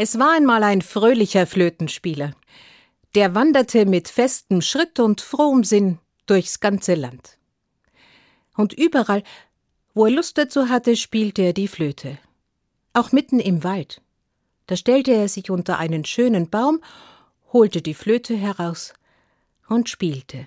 Es war einmal ein fröhlicher Flötenspieler. Der wanderte mit festem Schritt und frohem Sinn durchs ganze Land. Und überall, wo er Lust dazu hatte, spielte er die Flöte. Auch mitten im Wald. Da stellte er sich unter einen schönen Baum, holte die Flöte heraus und spielte.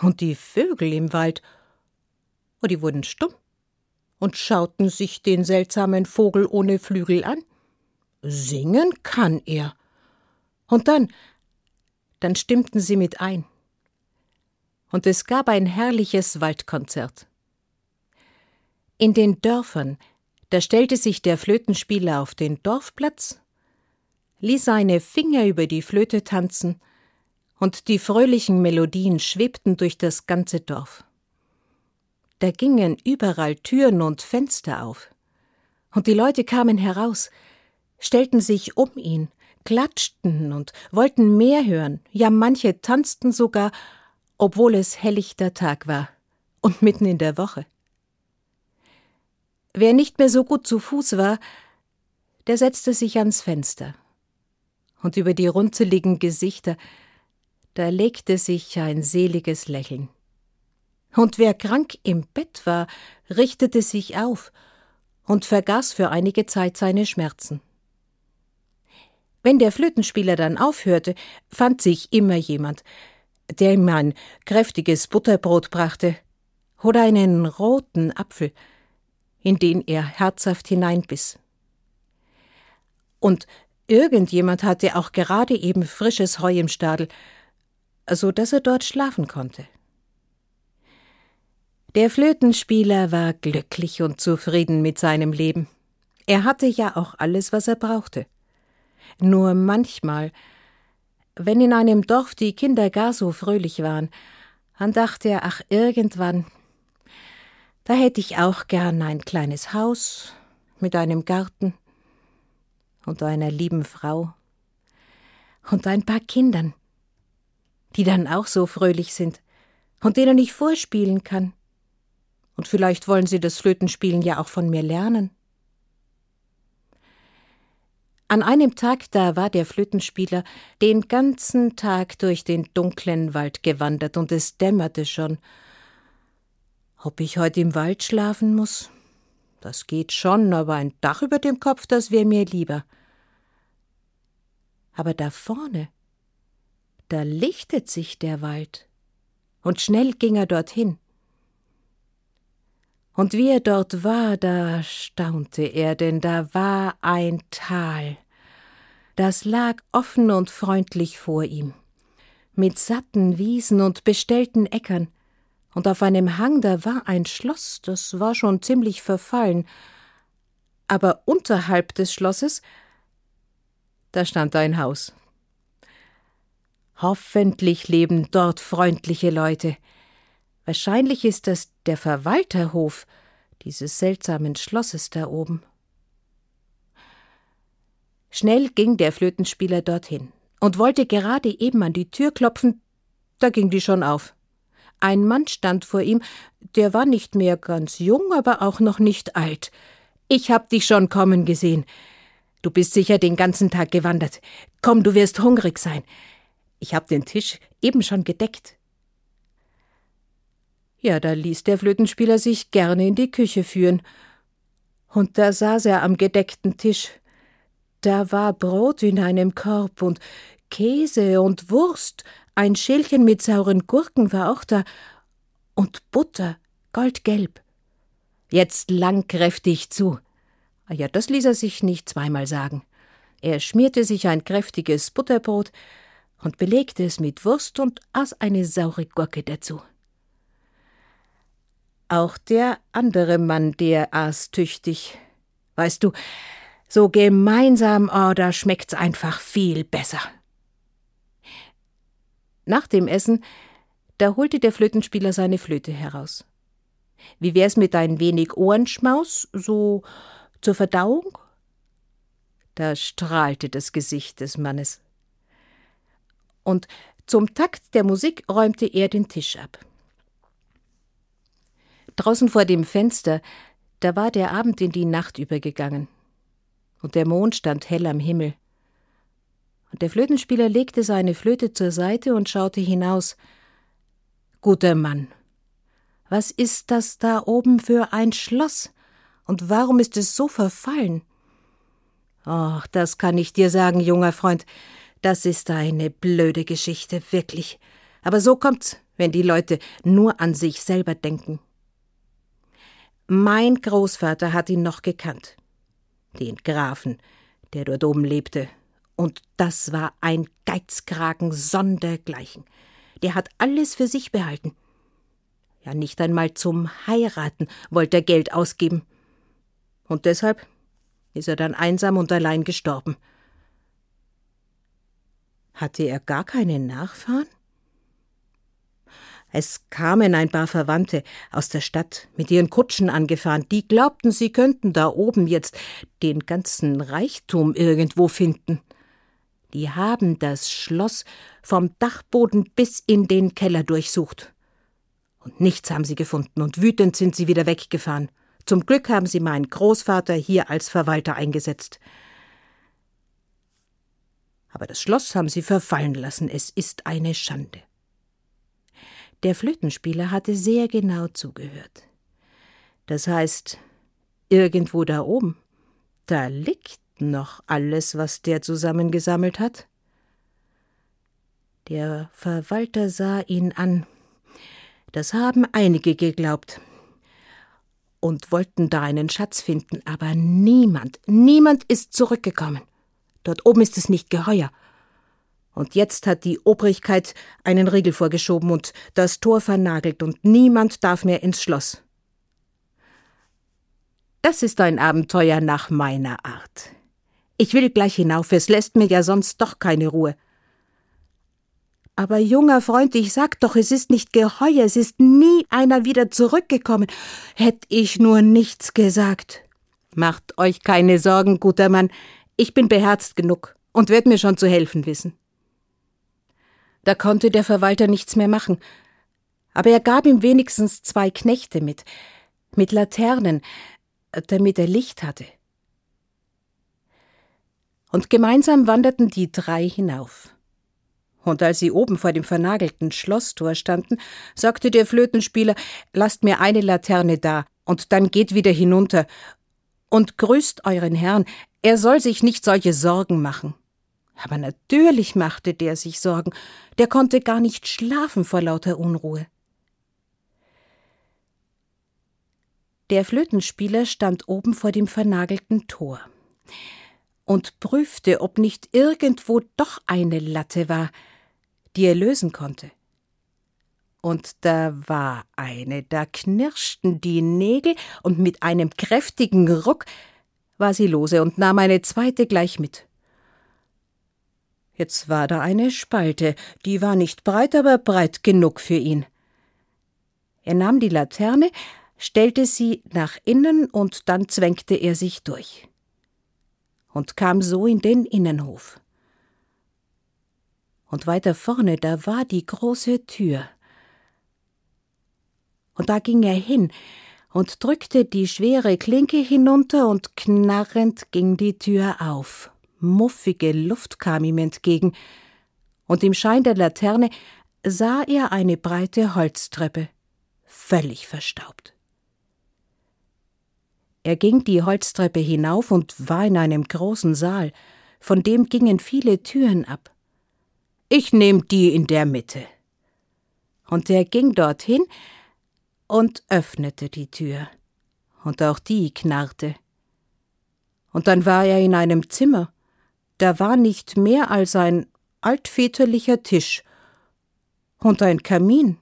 Und die Vögel im Wald, oh, die wurden stumm und schauten sich den seltsamen Vogel ohne Flügel an. Singen kann er. Und dann, dann stimmten sie mit ein. Und es gab ein herrliches Waldkonzert. In den Dörfern, da stellte sich der Flötenspieler auf den Dorfplatz ließ seine Finger über die Flöte tanzen, und die fröhlichen Melodien schwebten durch das ganze Dorf. Da gingen überall Türen und Fenster auf, und die Leute kamen heraus, stellten sich um ihn, klatschten und wollten mehr hören, ja manche tanzten sogar, obwohl es helllichter Tag war und mitten in der Woche. Wer nicht mehr so gut zu Fuß war, der setzte sich ans Fenster und über die runzeligen Gesichter, da legte sich ein seliges Lächeln. Und wer krank im Bett war, richtete sich auf und vergaß für einige Zeit seine Schmerzen. Wenn der Flötenspieler dann aufhörte, fand sich immer jemand, der ihm ein kräftiges Butterbrot brachte oder einen roten Apfel, in den er herzhaft hineinbiss. Und Irgendjemand hatte auch gerade eben frisches Heu im Stadel, so dass er dort schlafen konnte. Der Flötenspieler war glücklich und zufrieden mit seinem Leben. Er hatte ja auch alles, was er brauchte. Nur manchmal, wenn in einem Dorf die Kinder gar so fröhlich waren, dann dachte er, ach irgendwann, da hätte ich auch gern ein kleines Haus mit einem Garten und einer lieben Frau und ein paar Kindern, die dann auch so fröhlich sind und denen ich vorspielen kann. Und vielleicht wollen sie das Flötenspielen ja auch von mir lernen. An einem Tag da war der Flötenspieler den ganzen Tag durch den dunklen Wald gewandert und es dämmerte schon. Ob ich heute im Wald schlafen muss? Das geht schon, aber ein Dach über dem Kopf, das wäre mir lieber. Aber da vorne, da lichtet sich der Wald, und schnell ging er dorthin. Und wie er dort war, da staunte er, denn da war ein Tal. Das lag offen und freundlich vor ihm, mit satten Wiesen und bestellten Äckern, und auf einem Hang da war ein Schloss, das war schon ziemlich verfallen, aber unterhalb des Schlosses da stand ein Haus. Hoffentlich leben dort freundliche Leute. Wahrscheinlich ist das der Verwalterhof dieses seltsamen Schlosses da oben. Schnell ging der Flötenspieler dorthin und wollte gerade eben an die Tür klopfen, da ging die schon auf. Ein Mann stand vor ihm, der war nicht mehr ganz jung, aber auch noch nicht alt. Ich hab dich schon kommen gesehen. Du bist sicher den ganzen Tag gewandert. Komm, du wirst hungrig sein. Ich hab den Tisch eben schon gedeckt. Ja, da ließ der Flötenspieler sich gerne in die Küche führen. Und da saß er am gedeckten Tisch. Da war Brot in einem Korb und Käse und Wurst, ein Schälchen mit sauren Gurken war auch da, und Butter, goldgelb. Jetzt lang kräftig zu. Ah ja, das ließ er sich nicht zweimal sagen. Er schmierte sich ein kräftiges Butterbrot und belegte es mit Wurst und aß eine saure Gurke dazu. Auch der andere Mann, der aß tüchtig. Weißt du, so gemeinsam, oh, da schmeckt's einfach viel besser. Nach dem Essen, da holte der Flötenspieler seine Flöte heraus. Wie wär's mit ein wenig Ohrenschmaus, so zur Verdauung? Da strahlte das Gesicht des Mannes. Und zum Takt der Musik räumte er den Tisch ab. Draußen vor dem Fenster, da war der Abend in die Nacht übergegangen. Und der Mond stand hell am Himmel. Und der Flötenspieler legte seine Flöte zur Seite und schaute hinaus. Guter Mann, was ist das da oben für ein Schloss? Und warum ist es so verfallen? Ach, das kann ich dir sagen, junger Freund. Das ist eine blöde Geschichte, wirklich. Aber so kommt's, wenn die Leute nur an sich selber denken. Mein Großvater hat ihn noch gekannt. Den Grafen, der dort oben lebte. Und das war ein Geizkragen sondergleichen. Der hat alles für sich behalten. Ja, nicht einmal zum Heiraten wollte er Geld ausgeben. Und deshalb ist er dann einsam und allein gestorben. Hatte er gar keine Nachfahren? Es kamen ein paar Verwandte aus der Stadt mit ihren Kutschen angefahren, die glaubten, sie könnten da oben jetzt den ganzen Reichtum irgendwo finden. Die haben das Schloss vom Dachboden bis in den Keller durchsucht. Und nichts haben sie gefunden, und wütend sind sie wieder weggefahren. Zum Glück haben sie meinen Großvater hier als Verwalter eingesetzt. Aber das Schloss haben sie verfallen lassen, es ist eine Schande. Der Flötenspieler hatte sehr genau zugehört. Das heißt, irgendwo da oben, da liegt noch alles, was der zusammengesammelt hat? Der Verwalter sah ihn an. Das haben einige geglaubt und wollten da einen Schatz finden, aber niemand, niemand ist zurückgekommen. Dort oben ist es nicht geheuer. Und jetzt hat die Obrigkeit einen Riegel vorgeschoben und das Tor vernagelt, und niemand darf mehr ins Schloss. Das ist ein Abenteuer nach meiner Art. Ich will gleich hinauf, es lässt mir ja sonst doch keine Ruhe. Aber junger Freund, ich sag doch, es ist nicht geheuer, es ist nie einer wieder zurückgekommen. Hätt ich nur nichts gesagt. Macht euch keine Sorgen, guter Mann, ich bin beherzt genug und werd mir schon zu helfen wissen. Da konnte der Verwalter nichts mehr machen. Aber er gab ihm wenigstens zwei Knechte mit, mit Laternen, damit er Licht hatte. Und gemeinsam wanderten die drei hinauf. Und als sie oben vor dem vernagelten Schlosstor standen, sagte der Flötenspieler Lasst mir eine Laterne da, und dann geht wieder hinunter, und grüßt euren Herrn, er soll sich nicht solche Sorgen machen. Aber natürlich machte der sich Sorgen, der konnte gar nicht schlafen vor lauter Unruhe. Der Flötenspieler stand oben vor dem vernagelten Tor und prüfte, ob nicht irgendwo doch eine Latte war, die er lösen konnte. Und da war eine, da knirschten die Nägel, und mit einem kräftigen Ruck war sie lose und nahm eine zweite gleich mit. Jetzt war da eine Spalte, die war nicht breit, aber breit genug für ihn. Er nahm die Laterne, stellte sie nach innen und dann zwängte er sich durch und kam so in den Innenhof. Und weiter vorne, da war die große Tür. Und da ging er hin und drückte die schwere Klinke hinunter und knarrend ging die Tür auf muffige Luft kam ihm entgegen, und im Schein der Laterne sah er eine breite Holztreppe, völlig verstaubt. Er ging die Holztreppe hinauf und war in einem großen Saal, von dem gingen viele Türen ab. Ich nehm die in der Mitte. Und er ging dorthin und öffnete die Tür, und auch die knarrte. Und dann war er in einem Zimmer, da war nicht mehr als ein altväterlicher Tisch und ein Kamin.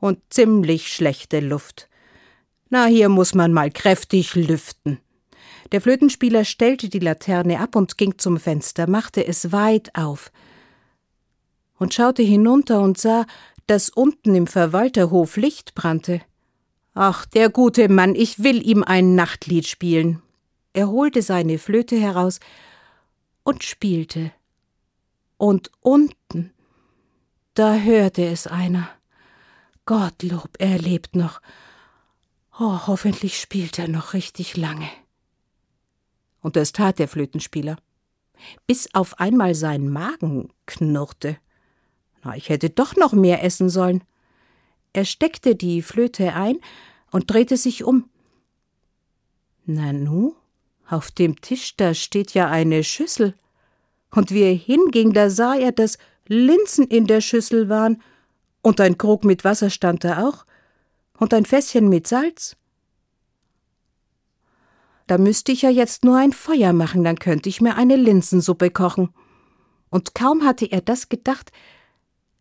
Und ziemlich schlechte Luft. Na, hier muss man mal kräftig lüften. Der Flötenspieler stellte die Laterne ab und ging zum Fenster, machte es weit auf und schaute hinunter und sah, dass unten im Verwalterhof Licht brannte. Ach, der gute Mann, ich will ihm ein Nachtlied spielen. Er holte seine Flöte heraus und spielte. Und unten, da hörte es einer. Gottlob, er lebt noch. Oh, hoffentlich spielt er noch richtig lange. Und das tat der Flötenspieler. bis auf einmal sein Magen knurrte. Na, ich hätte doch noch mehr essen sollen. Er steckte die Flöte ein und drehte sich um. Nanu, auf dem Tisch, da steht ja eine Schüssel. Und wie er hinging, da sah er, dass Linsen in der Schüssel waren, und ein Krug mit Wasser stand da auch, und ein Fässchen mit Salz. Da müsste ich ja jetzt nur ein Feuer machen, dann könnte ich mir eine Linsensuppe kochen. Und kaum hatte er das gedacht,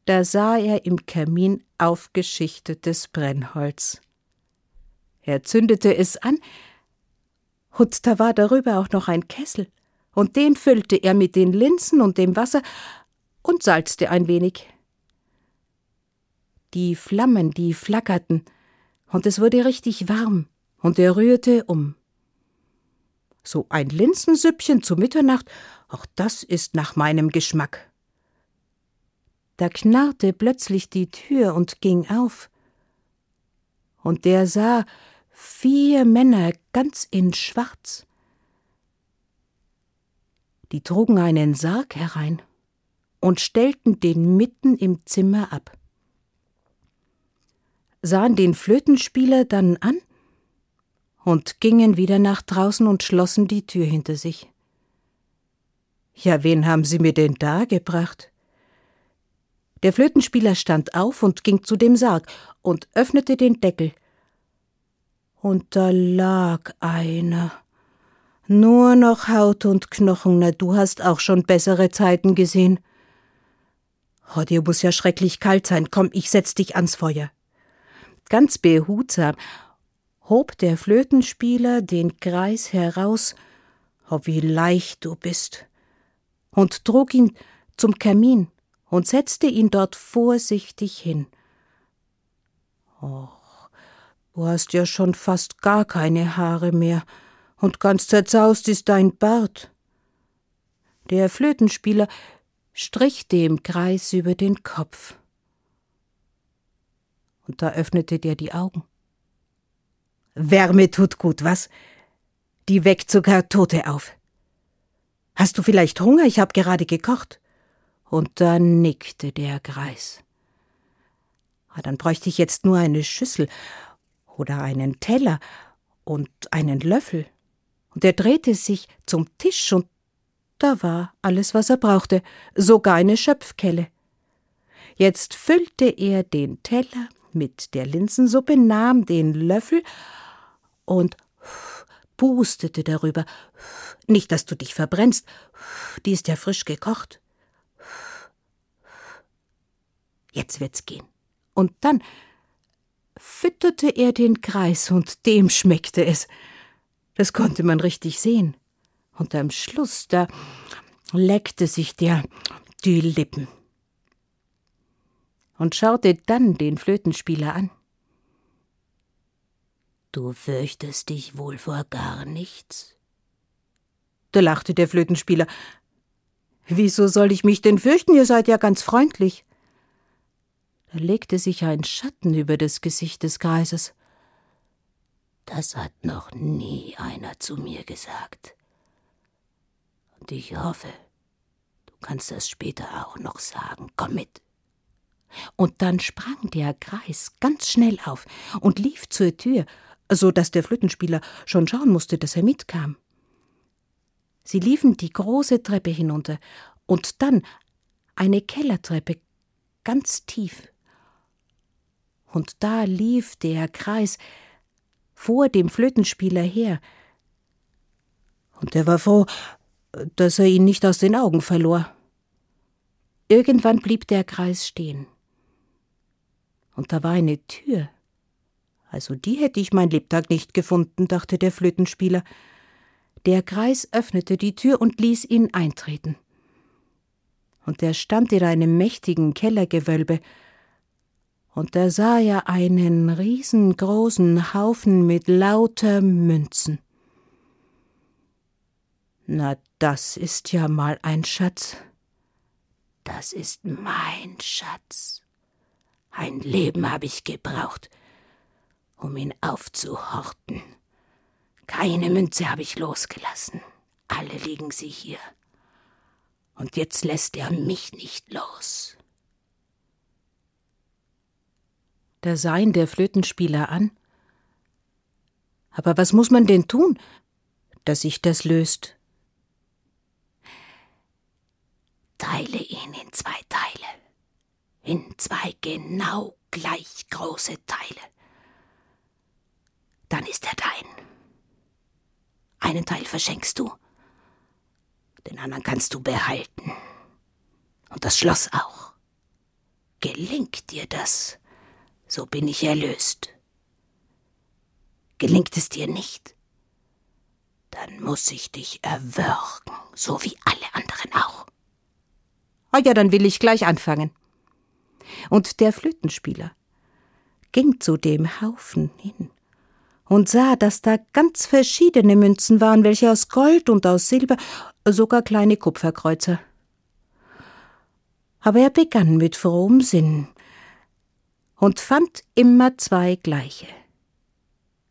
da sah er im Kamin aufgeschichtetes Brennholz. Er zündete es an, und da war darüber auch noch ein Kessel, und den füllte er mit den Linsen und dem Wasser und salzte ein wenig. Die Flammen, die flackerten, und es wurde richtig warm, und er rührte um. So ein Linsensüppchen zu Mitternacht, auch das ist nach meinem Geschmack. Da knarrte plötzlich die Tür und ging auf. Und der sah vier Männer ganz in Schwarz. Die trugen einen Sarg herein und stellten den mitten im Zimmer ab. Sahen den Flötenspieler dann an und gingen wieder nach draußen und schlossen die Tür hinter sich. Ja, wen haben Sie mir denn da gebracht? Der Flötenspieler stand auf und ging zu dem Sarg und öffnete den Deckel. Und da lag einer. Nur noch Haut und Knochen, na, du hast auch schon bessere Zeiten gesehen. Oh, dir muss ja schrecklich kalt sein. Komm, ich setz dich ans Feuer. Ganz behutsam hob der Flötenspieler den Kreis heraus, oh, wie leicht du bist, und trug ihn zum Kamin und setzte ihn dort vorsichtig hin. Och, du hast ja schon fast gar keine Haare mehr, und ganz zerzaust ist dein Bart. Der Flötenspieler strich dem Kreis über den Kopf. Und da öffnete der die Augen. Wärme tut gut, was? Die weckt sogar Tote auf. Hast du vielleicht Hunger? Ich hab gerade gekocht. Und da nickte der Greis. Ah, dann bräuchte ich jetzt nur eine Schüssel oder einen Teller und einen Löffel. Und er drehte sich zum Tisch und da war alles, was er brauchte, sogar eine Schöpfkelle. Jetzt füllte er den Teller mit der Linsensuppe, nahm den Löffel und pustete darüber. Nicht, dass du dich verbrennst, die ist ja frisch gekocht. Jetzt wird's gehen. Und dann fütterte er den Kreis und dem schmeckte es. Das konnte man richtig sehen. Und am Schluss, da leckte sich der die Lippen und schaute dann den Flötenspieler an. Du fürchtest dich wohl vor gar nichts? Da lachte der Flötenspieler. Wieso soll ich mich denn fürchten? Ihr seid ja ganz freundlich. Da legte sich ein Schatten über das Gesicht des Greises. Das hat noch nie einer zu mir gesagt. Und ich hoffe, du kannst das später auch noch sagen. Komm mit. Und dann sprang der Greis ganz schnell auf und lief zur Tür so dass der Flötenspieler schon schauen musste, dass er mitkam. Sie liefen die große Treppe hinunter und dann eine Kellertreppe ganz tief. Und da lief der Kreis vor dem Flötenspieler her. Und er war froh, dass er ihn nicht aus den Augen verlor. Irgendwann blieb der Kreis stehen. Und da war eine Tür also die hätte ich mein Lebtag nicht gefunden, dachte der Flötenspieler. Der Greis öffnete die Tür und ließ ihn eintreten. Und er stand in einem mächtigen Kellergewölbe, und da sah er einen riesengroßen Haufen mit lauter Münzen. Na, das ist ja mal ein Schatz. Das ist mein Schatz. Ein Leben habe ich gebraucht, um ihn Und jetzt lässt er mich nicht los. Da sah ihn der Flötenspieler an. Aber was muss man denn tun, dass sich das löst? Teile ihn in zwei Teile, in zwei genau gleich große Teile. Dann ist er dein. Einen Teil verschenkst du, den anderen kannst du behalten. Und das Schloss auch. Gelingt dir das, so bin ich erlöst. Gelingt es dir nicht, dann muss ich dich erwürgen, so wie alle anderen auch. Ah ja, dann will ich gleich anfangen. Und der Flötenspieler ging zu dem Haufen hin und sah, dass da ganz verschiedene Münzen waren, welche aus Gold und aus Silber, sogar kleine Kupferkreuzer. Aber er begann mit frohem Sinn und fand immer zwei gleiche.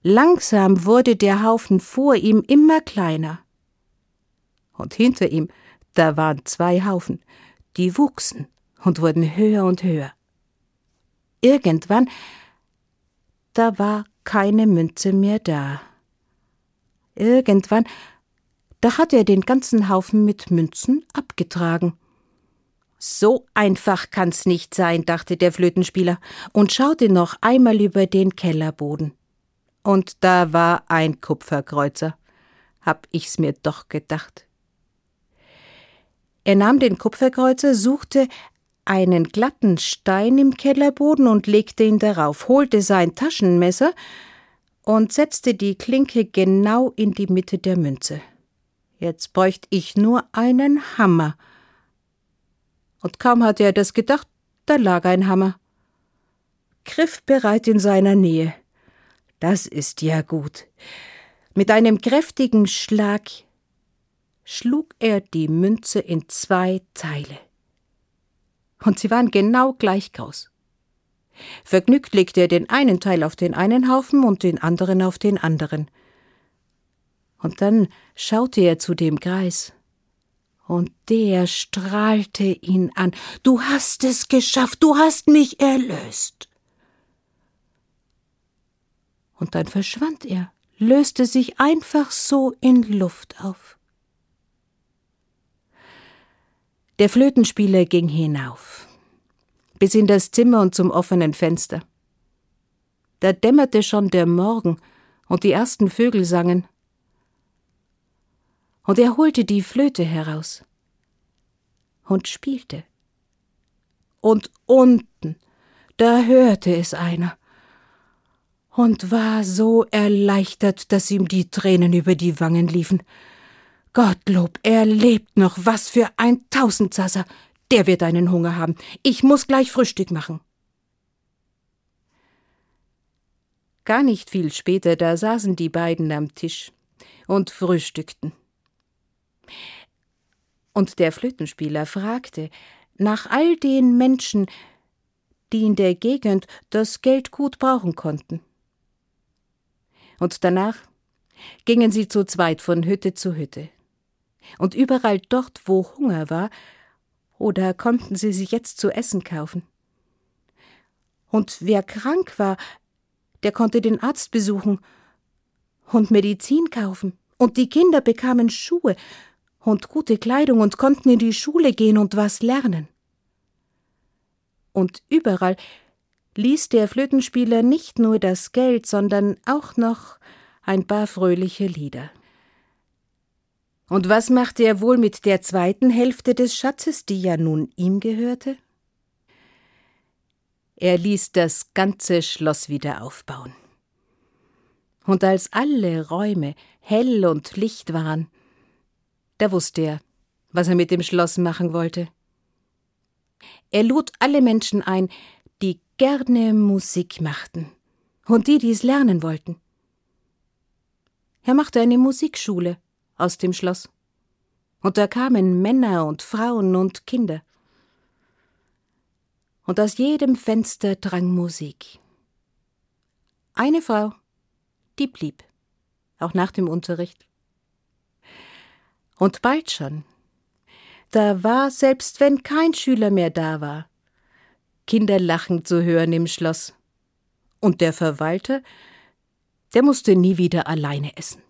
Langsam wurde der Haufen vor ihm immer kleiner. Und hinter ihm, da waren zwei Haufen, die wuchsen und wurden höher und höher. Irgendwann, da war keine Münze mehr da. Irgendwann, da hat er den ganzen Haufen mit Münzen abgetragen. So einfach kann's nicht sein, dachte der Flötenspieler und schaute noch einmal über den Kellerboden. Und da war ein Kupferkreuzer. Hab ich's mir doch gedacht. Er nahm den Kupferkreuzer, suchte einen glatten Stein im Kellerboden und legte ihn darauf, holte sein Taschenmesser und setzte die Klinke genau in die Mitte der Münze. Jetzt bräuchte ich nur einen Hammer. Und kaum hatte er das gedacht, da lag ein Hammer. Griffbereit in seiner Nähe. Das ist ja gut. Mit einem kräftigen Schlag schlug er die Münze in zwei Teile und sie waren genau gleich groß. Vergnügt legte er den einen Teil auf den einen Haufen und den anderen auf den anderen. Und dann schaute er zu dem Greis. Und der strahlte ihn an. Du hast es geschafft, du hast mich erlöst. Und dann verschwand er, löste sich einfach so in Luft auf. Der Flötenspieler ging hinauf, bis in das Zimmer und zum offenen Fenster. Da dämmerte schon der Morgen und die ersten Vögel sangen. Und er holte die Flöte heraus und spielte. Und unten, da hörte es einer und war so erleichtert, dass ihm die Tränen über die Wangen liefen. Gottlob, er lebt noch. Was für ein Tausendsasser. Der wird einen Hunger haben. Ich muss gleich Frühstück machen. Gar nicht viel später, da saßen die beiden am Tisch und frühstückten. Und der Flötenspieler fragte nach all den Menschen, die in der Gegend das Geld gut brauchen konnten. Und danach gingen sie zu zweit von Hütte zu Hütte. Und überall dort, wo Hunger war, oder konnten sie sich jetzt zu essen kaufen. Und wer krank war, der konnte den Arzt besuchen und Medizin kaufen. Und die Kinder bekamen Schuhe und gute Kleidung und konnten in die Schule gehen und was lernen. Und überall ließ der Flötenspieler nicht nur das Geld, sondern auch noch ein paar fröhliche Lieder. Und was machte er wohl mit der zweiten Hälfte des Schatzes, die ja nun ihm gehörte? Er ließ das ganze Schloss wieder aufbauen. Und als alle Räume hell und licht waren, da wusste er, was er mit dem Schloss machen wollte. Er lud alle Menschen ein, die gerne Musik machten und die dies lernen wollten. Er machte eine Musikschule aus dem Schloss. Und da kamen Männer und Frauen und Kinder. Und aus jedem Fenster drang Musik. Eine Frau, die blieb, auch nach dem Unterricht. Und bald schon, da war, selbst wenn kein Schüler mehr da war. Kinder lachen zu hören im Schloss. Und der Verwalter, der musste nie wieder alleine essen.